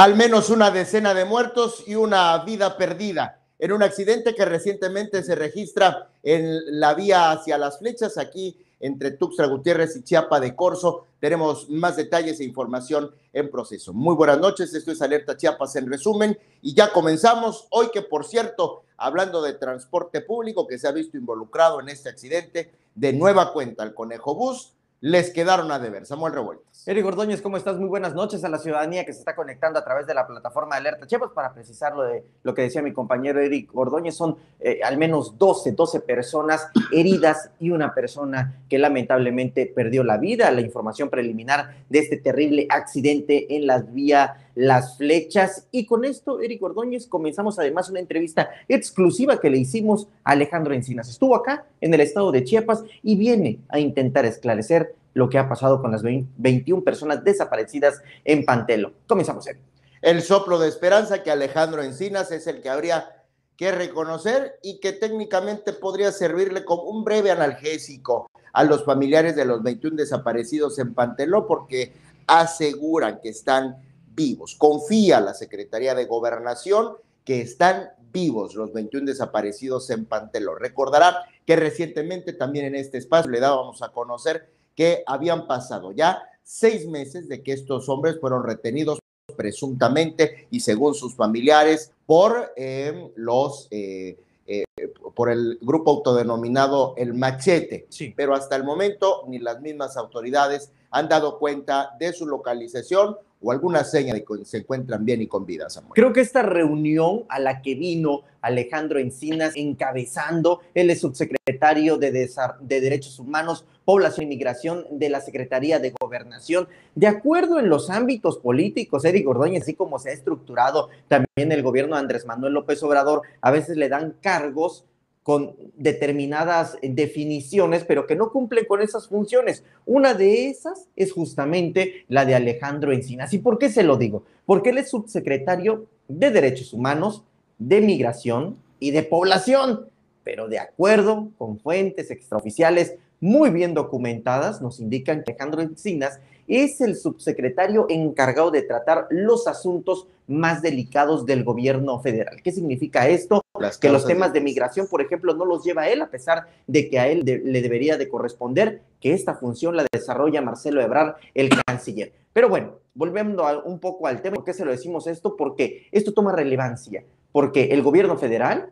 Al menos una decena de muertos y una vida perdida en un accidente que recientemente se registra en la vía hacia las flechas aquí entre Tuxtla Gutiérrez y Chiapa de Corzo. Tenemos más detalles e información en proceso. Muy buenas noches, esto es Alerta Chiapas en resumen y ya comenzamos hoy que por cierto, hablando de transporte público que se ha visto involucrado en este accidente, de nueva cuenta el Conejo Bus les quedaron a deber. Samuel Revueltas. Eric Ordóñez, ¿cómo estás? Muy buenas noches a la ciudadanía que se está conectando a través de la plataforma de Alerta Chiapas. Para precisar lo, de, lo que decía mi compañero Eric Ordóñez, son eh, al menos 12, 12 personas heridas y una persona que lamentablemente perdió la vida. La información preliminar de este terrible accidente en las vías Las Flechas. Y con esto, Eric Ordóñez, comenzamos además una entrevista exclusiva que le hicimos a Alejandro Encinas. Estuvo acá en el estado de Chiapas y viene a intentar esclarecer lo que ha pasado con las 21 personas desaparecidas en Pantelo. Comenzamos, Eric. El soplo de esperanza que Alejandro Encinas es el que habría que reconocer y que técnicamente podría servirle como un breve analgésico a los familiares de los 21 desaparecidos en Panteló porque aseguran que están vivos. Confía la Secretaría de Gobernación que están vivos los 21 desaparecidos en Panteló. Recordará que recientemente también en este espacio le dábamos a conocer que habían pasado ya seis meses de que estos hombres fueron retenidos presuntamente y según sus familiares por eh, los eh, eh, por el grupo autodenominado el Machete. Sí. Pero hasta el momento ni las mismas autoridades han dado cuenta de su localización o alguna seña de que se encuentran bien y con vida, Samuel. Creo que esta reunión a la que vino Alejandro Encinas encabezando, él es subsecretario de, de Derechos Humanos, Población y Migración de la Secretaría de Gobernación, de acuerdo en los ámbitos políticos, Eric Ordóñez, así como se ha estructurado también el gobierno de Andrés Manuel López Obrador, a veces le dan cargos con determinadas definiciones, pero que no cumplen con esas funciones. Una de esas es justamente la de Alejandro Encinas. ¿Y por qué se lo digo? Porque él es subsecretario de Derechos Humanos, de Migración y de Población, pero de acuerdo con fuentes extraoficiales muy bien documentadas, nos indican que Alejandro Encinas es el subsecretario encargado de tratar los asuntos más delicados del gobierno federal. ¿Qué significa esto? que los temas de migración, por ejemplo, no los lleva él, a pesar de que a él le debería de corresponder que esta función la desarrolla Marcelo Ebrard, el canciller. Pero bueno, volviendo un poco al tema, ¿por qué se lo decimos esto? Porque esto toma relevancia, porque el gobierno federal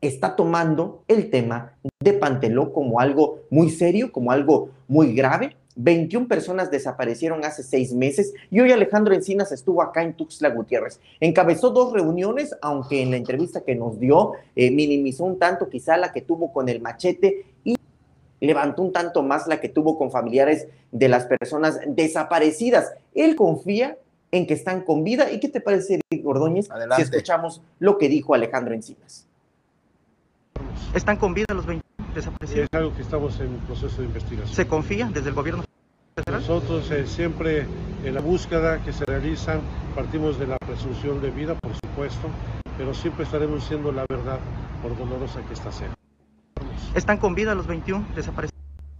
está tomando el tema de Panteló como algo muy serio, como algo muy grave, 21 personas desaparecieron hace seis meses y hoy Alejandro Encinas estuvo acá en Tuxtla Gutiérrez. Encabezó dos reuniones, aunque en la entrevista que nos dio eh, minimizó un tanto quizá la que tuvo con el machete y levantó un tanto más la que tuvo con familiares de las personas desaparecidas. Él confía en que están con vida. ¿Y qué te parece, Gordóñez, si escuchamos lo que dijo Alejandro Encinas? ¿Están con vida los 20 desaparecidos? Es algo que estamos en proceso de investigación. ¿Se confía desde el gobierno federal? Nosotros eh, siempre en la búsqueda que se realizan partimos de la presunción de vida, por supuesto, pero siempre estaremos diciendo la verdad, por dolorosa que esta sea. ¿Están con vida los 21 desaparecidos?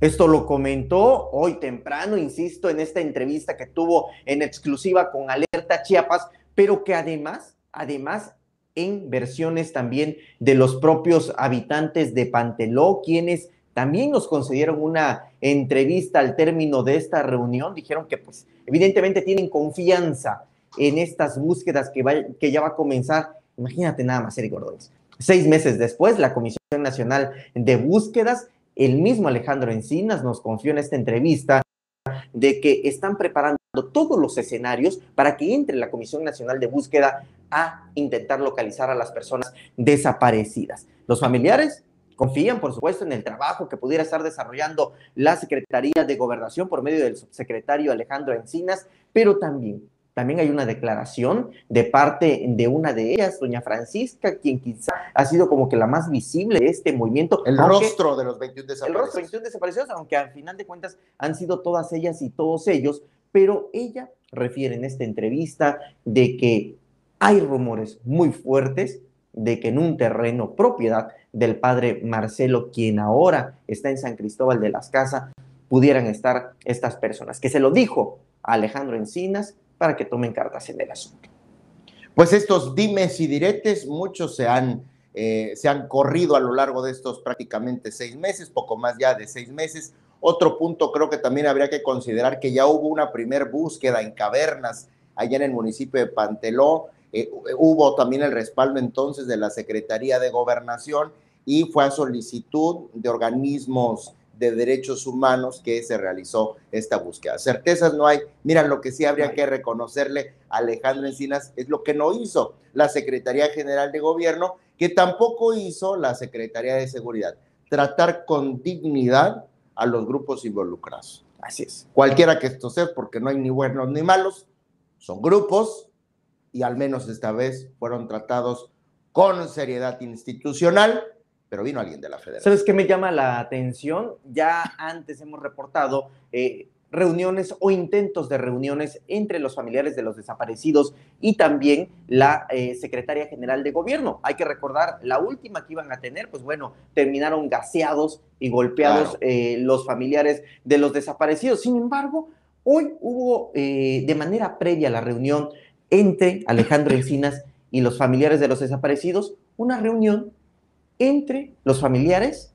Esto lo comentó hoy temprano, insisto, en esta entrevista que tuvo en exclusiva con Alerta Chiapas, pero que además, además en versiones también de los propios habitantes de Panteló, quienes también nos concedieron una entrevista al término de esta reunión. Dijeron que, pues, evidentemente tienen confianza en estas búsquedas que, que ya va a comenzar. Imagínate nada más, Eric Ordóñez. Seis meses después, la Comisión Nacional de Búsquedas, el mismo Alejandro Encinas nos confió en esta entrevista de que están preparando todos los escenarios para que entre la Comisión Nacional de Búsqueda a intentar localizar a las personas desaparecidas. Los familiares confían, por supuesto, en el trabajo que pudiera estar desarrollando la Secretaría de Gobernación por medio del subsecretario Alejandro Encinas, pero también también hay una declaración de parte de una de ellas, doña Francisca, quien quizá ha sido como que la más visible de este movimiento. El rostro de los 21 desaparecidos. El rostro de los 21 desaparecidos, aunque al final de cuentas han sido todas ellas y todos ellos, pero ella refiere en esta entrevista de que hay rumores muy fuertes de que en un terreno propiedad del padre Marcelo, quien ahora está en San Cristóbal de las Casas, pudieran estar estas personas, que se lo dijo a Alejandro Encinas para que tomen cartas en el asunto. Pues estos dimes y diretes, muchos se han, eh, se han corrido a lo largo de estos prácticamente seis meses, poco más ya de seis meses. Otro punto creo que también habría que considerar que ya hubo una primer búsqueda en cavernas allá en el municipio de Panteló. Eh, hubo también el respaldo entonces de la Secretaría de Gobernación y fue a solicitud de organismos de derechos humanos que se realizó esta búsqueda. Certezas no hay. Mira, lo que sí habría que reconocerle a Alejandro Encinas es lo que no hizo la Secretaría General de Gobierno, que tampoco hizo la Secretaría de Seguridad. Tratar con dignidad a los grupos involucrados. Así es. Cualquiera que esto sea, porque no hay ni buenos ni malos, son grupos y al menos esta vez fueron tratados con seriedad institucional pero vino alguien de la federación. ¿Sabes qué me llama la atención? Ya antes hemos reportado eh, reuniones o intentos de reuniones entre los familiares de los desaparecidos y también la eh, secretaria general de gobierno. Hay que recordar, la última que iban a tener, pues bueno, terminaron gaseados y golpeados eh, los familiares de los desaparecidos. Sin embargo, hoy hubo de manera previa a la reunión entre Alejandro Encinas y los familiares de los desaparecidos, una reunión entre los familiares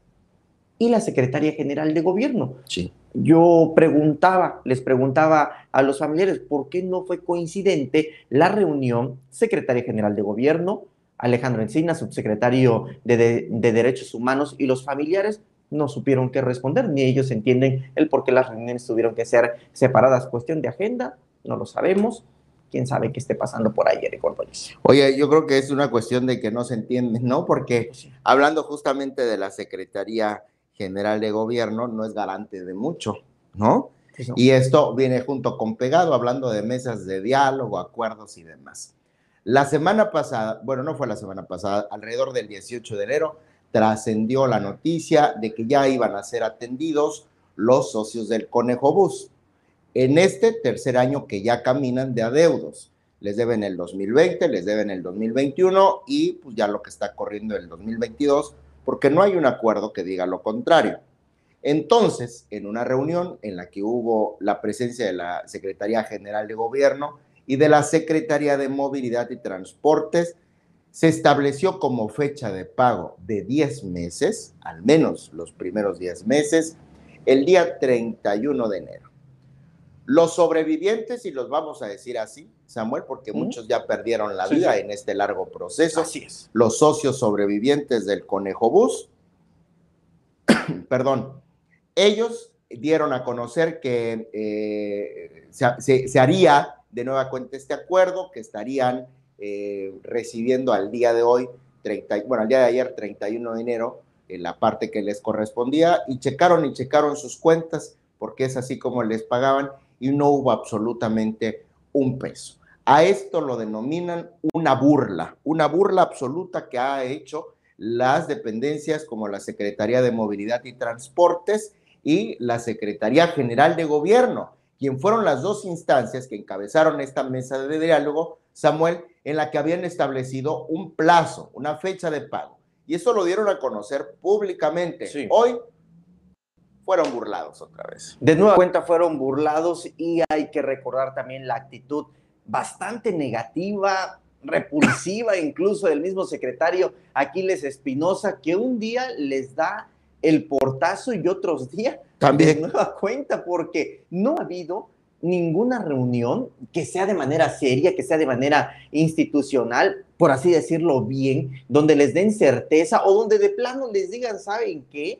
y la secretaria general de gobierno. Sí. Yo preguntaba, les preguntaba a los familiares, ¿por qué no fue coincidente la reunión secretaria general de gobierno, Alejandro Encina, subsecretario de, de, Derechos Humanos y los familiares? No supieron qué responder, ni ellos entienden el por qué las reuniones tuvieron que ser separadas. Cuestión de agenda, no lo sabemos quién sabe qué esté pasando por ahí, Eric Ordóñez. Oye, yo creo que es una cuestión de que no se entiende, ¿no? Porque hablando justamente de la Secretaría General de Gobierno, no es garante de mucho, ¿no? Y esto viene junto con pegado, hablando de mesas de diálogo, acuerdos y demás. La semana pasada, bueno, no fue la semana pasada, alrededor del 18 de enero, trascendió la noticia de que ya iban a ser atendidos los socios del Conejo Bus en este tercer año que ya caminan de adeudos. Les deben el 2020, les deben el 2021 y pues ya lo que está corriendo el 2022, porque no hay un acuerdo que diga lo contrario. Entonces, en una reunión en la que hubo la presencia de la Secretaría General de Gobierno y de la Secretaría de Movilidad y Transportes, se estableció como fecha de pago de 10 meses, al menos los primeros 10 meses, el día 31 de enero. Los sobrevivientes, y los vamos a decir así, Samuel, porque muchos ya perdieron la vida en este largo proceso. Así es. Los socios sobrevivientes del Conejo Bus, perdón, ellos dieron a conocer que eh, se, haría de nueva cuenta este acuerdo, que estarían eh, recibiendo al día de hoy, 30, bueno, al día de ayer, 31 de enero, en la parte que les correspondía, y checaron y checaron sus cuentas, porque es así como les pagaban, y no hubo absolutamente un peso. A esto lo denominan una burla, una burla absoluta que ha hecho las dependencias como la Secretaría de Movilidad y Transportes y la Secretaría General de Gobierno, quien fueron las dos instancias que encabezaron esta mesa de diálogo, Samuel, en la que habían establecido un plazo, una fecha de pago. Y eso lo dieron a conocer públicamente. Hoy fueron burlados otra vez. De nueva cuenta fueron burlados y hay que recordar también la actitud bastante negativa, repulsiva incluso del mismo secretario Aquiles Espinosa, que un día les da el portazo y otros días también de nueva cuenta, porque no ha habido ninguna reunión que sea de manera seria, que sea de manera institucional, por así decirlo bien, donde les den certeza o donde de plano les digan, ¿saben qué?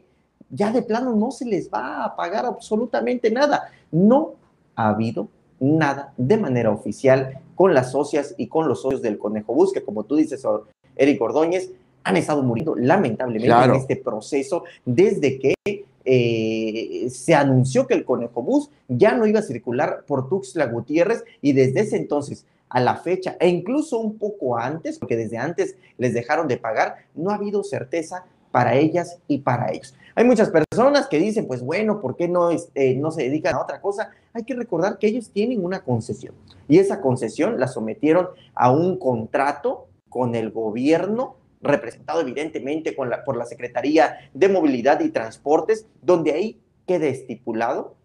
Ya de plano no se les va a pagar absolutamente nada. No ha habido nada de manera oficial con las socias y con los socios del Conejo Bus, que como tú dices, Eric Ordóñez, han estado muriendo lamentablemente en este proceso desde que eh, se anunció que el Conejo Bus ya no iba a circular por Tuxtla Gutiérrez y desde ese entonces a la fecha e incluso un poco antes, porque desde antes les dejaron de pagar, no ha habido certeza para ellas y para ellos. Hay muchas personas que dicen, pues bueno, ¿por qué no, este, no se dedican a otra cosa? Hay que recordar que ellos tienen una concesión y esa concesión la sometieron a un contrato con el gobierno representado evidentemente con la, por la Secretaría de Movilidad y Transportes, donde ahí queda estipulado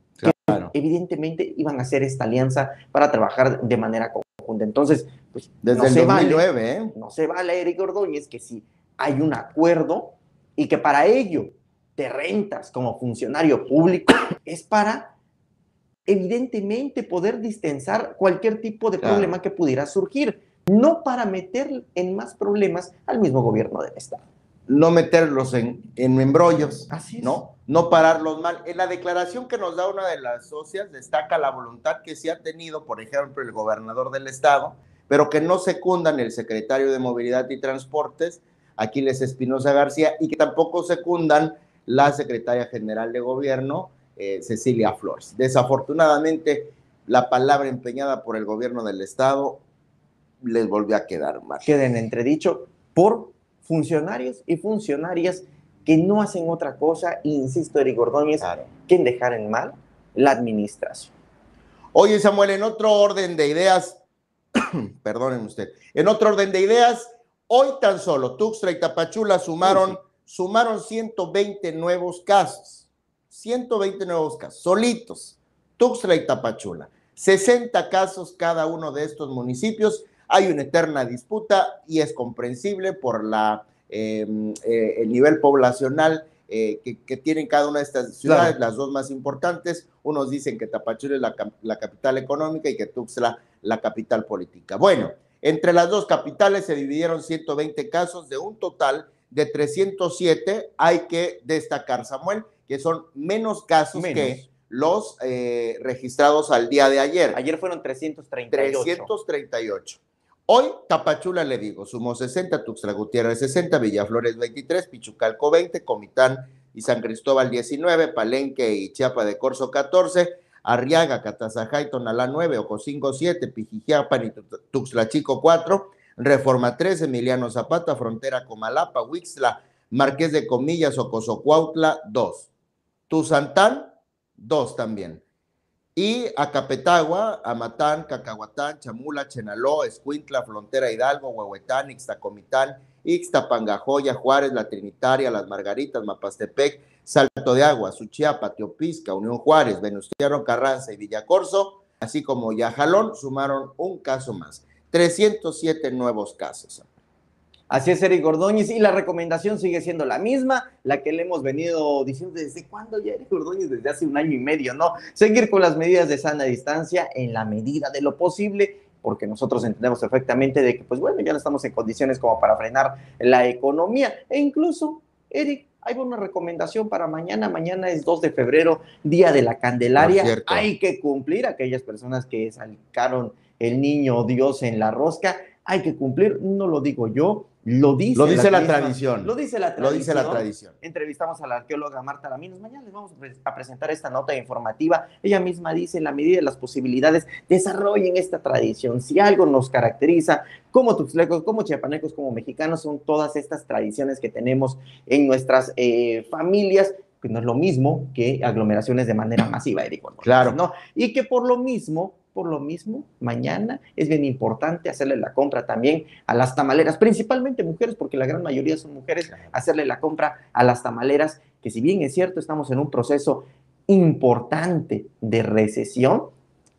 Claro. evidentemente iban a hacer esta alianza para trabajar de manera conjunta. Entonces, pues, Desde no el se 2009, vale, ¿eh? no se vale, Eric Ordóñez, que si hay un acuerdo y que para ello te rentas como funcionario público es para evidentemente poder distensar cualquier tipo de Claro. problema que pudiera surgir, no para meter en más problemas al mismo gobierno del Estado. No meterlos en, en embrollos. Así es. ¿no? No pararlos mal. En la declaración que nos da una de las socias destaca la voluntad que sí ha tenido, por ejemplo, el gobernador del estado, pero que no secundan el secretario de Movilidad y Transportes, Aquiles Espinosa García, y que tampoco secundan la secretaria general de gobierno, eh, Cecilia Flores. Desafortunadamente, la palabra empeñada por el gobierno del estado les volvió a quedar mal. Queda en entredicho por funcionarios y funcionarias que no hacen otra cosa, insisto, Eric Ordóñez, Claro. que en dejar en mal la administración. Oye, Samuel, en otro orden de ideas, perdonen usted, en otro orden de ideas, hoy tan solo Tuxtla y Tapachula sumaron, sumaron 120 nuevos casos. 120 nuevos casos, solitos. Tuxtla y Tapachula. 60 casos cada uno de estos municipios. Hay una eterna disputa y es comprensible por la, eh, eh, el nivel poblacional eh, que, que tienen cada una de estas ciudades, las dos más importantes. Unos dicen que Tapachula es la capital económica y que Tuxtla la capital política. Bueno, entre las dos capitales se dividieron 120 casos de un total de 307. Hay que destacar, Samuel, que son menos casos Menos. que los eh, registrados al día de ayer. Ayer fueron 338. 338. Hoy, Tapachula, le digo, sumó 60, Tuxtla Gutiérrez 60, Villaflores 23, Pichucalco 20, Comitán y San Cristóbal 19, Palenque y Chiapa de Corzo 14, Arriaga, Catazajá y Tonalá 9, Ocosingo 7, Pijijiapan y Tu- Tuxtla Chico 4, Reforma 3, Emiliano Zapata, Frontera Comalapa, Huixtla, Marqués de Comillas, Ocosocuautla 2, Tuzantán 2 también. Y Acapetagua, Amatán, Cacahuatán, Chamula, Chenaló, Escuintla, Frontera Hidalgo, Huehuetán, Ixtacomitán, Ixtapangajoya, Juárez, La Trinitaria, Las Margaritas, Mapastepec, Salto de Agua, Suchiapa, Teopisca, Unión Juárez, Venustiano Carranza y Villacorso, así como Yajalón, sumaron un caso más. 307 nuevos casos. Así es, Eric Ordóñez, y la recomendación sigue siendo la misma, la que le hemos venido diciendo desde cuándo ya, Eric Ordóñez, desde hace un año y medio, ¿no? Seguir con las medidas de sana distancia en la medida de lo posible, porque nosotros entendemos perfectamente de que, pues bueno, ya no estamos en condiciones como para frenar la economía, e incluso, Eric, hay una recomendación para mañana, mañana es 2 de febrero, Día de la Candelaria, cierto. hay que cumplir aquellas personas que sacaron el niño Dios en la rosca, hay que cumplir, no lo digo yo, lo dice, Lo dice la tradición. Lo dice la Lo tradición. dice la tradición. Entrevistamos a la arqueóloga Marta Laminos. Mañana les vamos a pre- a presentar esta nota informativa. Ella misma dice, en la medida de las posibilidades, desarrollen esta tradición. Si algo nos caracteriza como tuxtlecos, como chiapanecos, como mexicanos, son todas estas tradiciones que tenemos en nuestras eh, familias, que no es lo mismo que aglomeraciones de manera masiva, Eric. Claro. ¿no? Y que por lo mismo, por lo mismo, mañana es bien importante hacerle la compra también a las tamaleras, principalmente mujeres, porque la gran mayoría son mujeres, hacerle la compra a las tamaleras, que si bien es cierto, estamos en un proceso importante de recesión,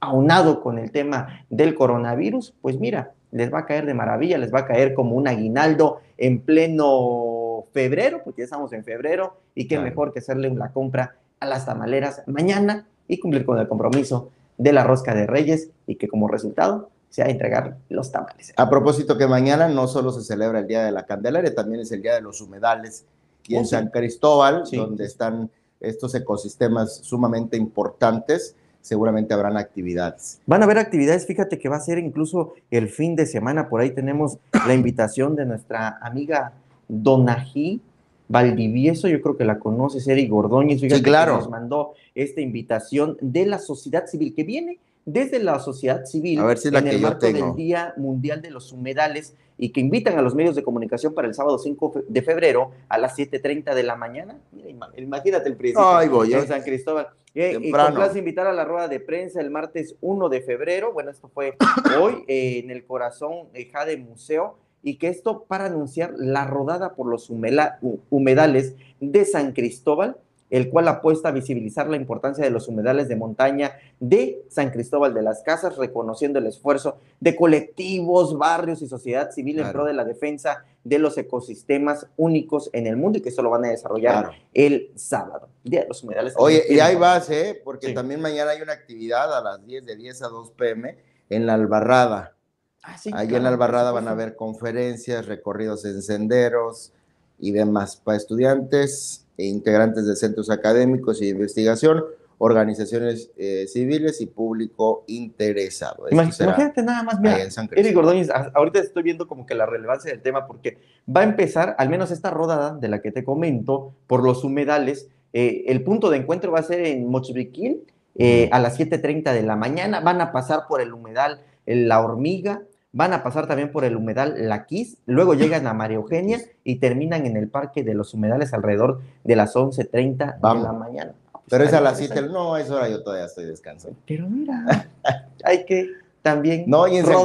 aunado con el tema del coronavirus, pues mira, les va a caer de maravilla, les va a caer como un aguinaldo en pleno febrero, porque ya estamos en febrero, y qué Claro. mejor que hacerle la compra a las tamaleras mañana y cumplir con el compromiso de la rosca de Reyes y que como resultado sea entregar los tamales. A propósito que mañana no solo se celebra el Día de la Candelaria, también es el Día de los Humedales. Y en sí. San Cristóbal, Sí. donde están estos ecosistemas sumamente importantes, seguramente habrán actividades. Van a haber actividades, fíjate que va a ser incluso el fin de semana, por ahí tenemos la invitación de nuestra amiga Donají Valdivieso, yo creo que la conoces, Eric Gordóñez, que claro. nos mandó esta invitación de la sociedad civil, que viene desde la sociedad civil A ver si es la en que el marco tengo. del Día Mundial de los Humedales y que invitan a los medios de comunicación para el sábado 5 de febrero a las 7.30 de la mañana. Mira, ima- imagínate el principio Ay, voy, en ¿eh? San Cristóbal. Eh, y complace invitar a la rueda de prensa el martes 1 de febrero. Bueno, esto fue hoy eh, en el corazón de Jade Museo. Y que esto para anunciar la rodada por los humedales de San Cristóbal el cual apuesta a visibilizar la importancia de los humedales de montaña de San Cristóbal de las Casas, reconociendo el esfuerzo de colectivos, barrios y sociedad civil en pro de la defensa de los ecosistemas únicos en el mundo y que esto lo van a desarrollar el sábado, Día de los Humedales. Oye, y ahí vas, ¿eh? Porque también mañana hay una actividad a las 10 de 10 a 2 pm en la Albarrada. Ah, Ahí en la Albarrada van a haber conferencias, recorridos en senderos y demás para estudiantes e integrantes de centros académicos y de investigación, organizaciones eh, civiles y público interesado. Imagínate nada más, mira, Eric Gordóñez, ahorita estoy viendo como que la relevancia del tema porque va a empezar, al menos esta rodada de la que te comento, por los humedales, eh, el punto de encuentro va a ser en Mochbiquil eh, a las 7.30 de la mañana, van a pasar por el humedal La Hormiga, van a pasar también por el humedal La Quis, luego llegan a María Eugenia y terminan en el Parque de los Humedales alrededor de las 11.30 de la mañana. Pero es a las 7, no, es hora yo todavía estoy descansando. Pero mira, hay que también. No, y en San,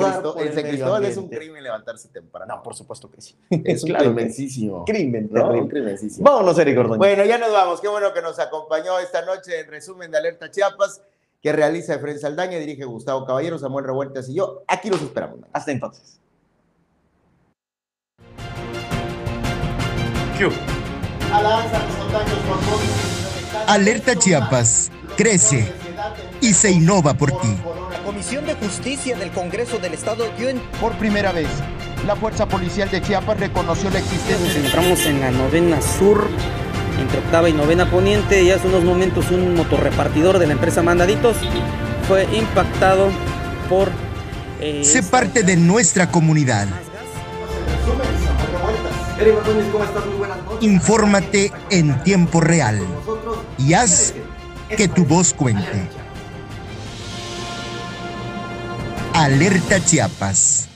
Cristóbal, es un crimen levantarse temprano. No, por supuesto que sí. Es un crimencísimo. Crimen, ¿no? Un crimencísimo. Vámonos, Eric Gordón. Bueno, ya nos vamos. Qué bueno que nos acompañó esta noche en resumen de Alerta Chiapas que realiza Efren Saldaña, dirige Gustavo Caballero, Samuel Revueltas y yo. Aquí los esperamos. Hasta entonces. Alerta Chiapas, crece y se innova por ti. La Comisión de Justicia del Congreso del Estado dio en... Por primera vez, la Fuerza Policial de Chiapas reconoció la existencia... Nos encontramos en la novena sur entre octava y novena poniente y hace unos momentos un motorrepartidor de la empresa Mandaditos fue impactado por... Eh, sé parte de nuestra comunidad. Infórmate en tiempo real y haz que tu voz cuente. Alerta Chiapas.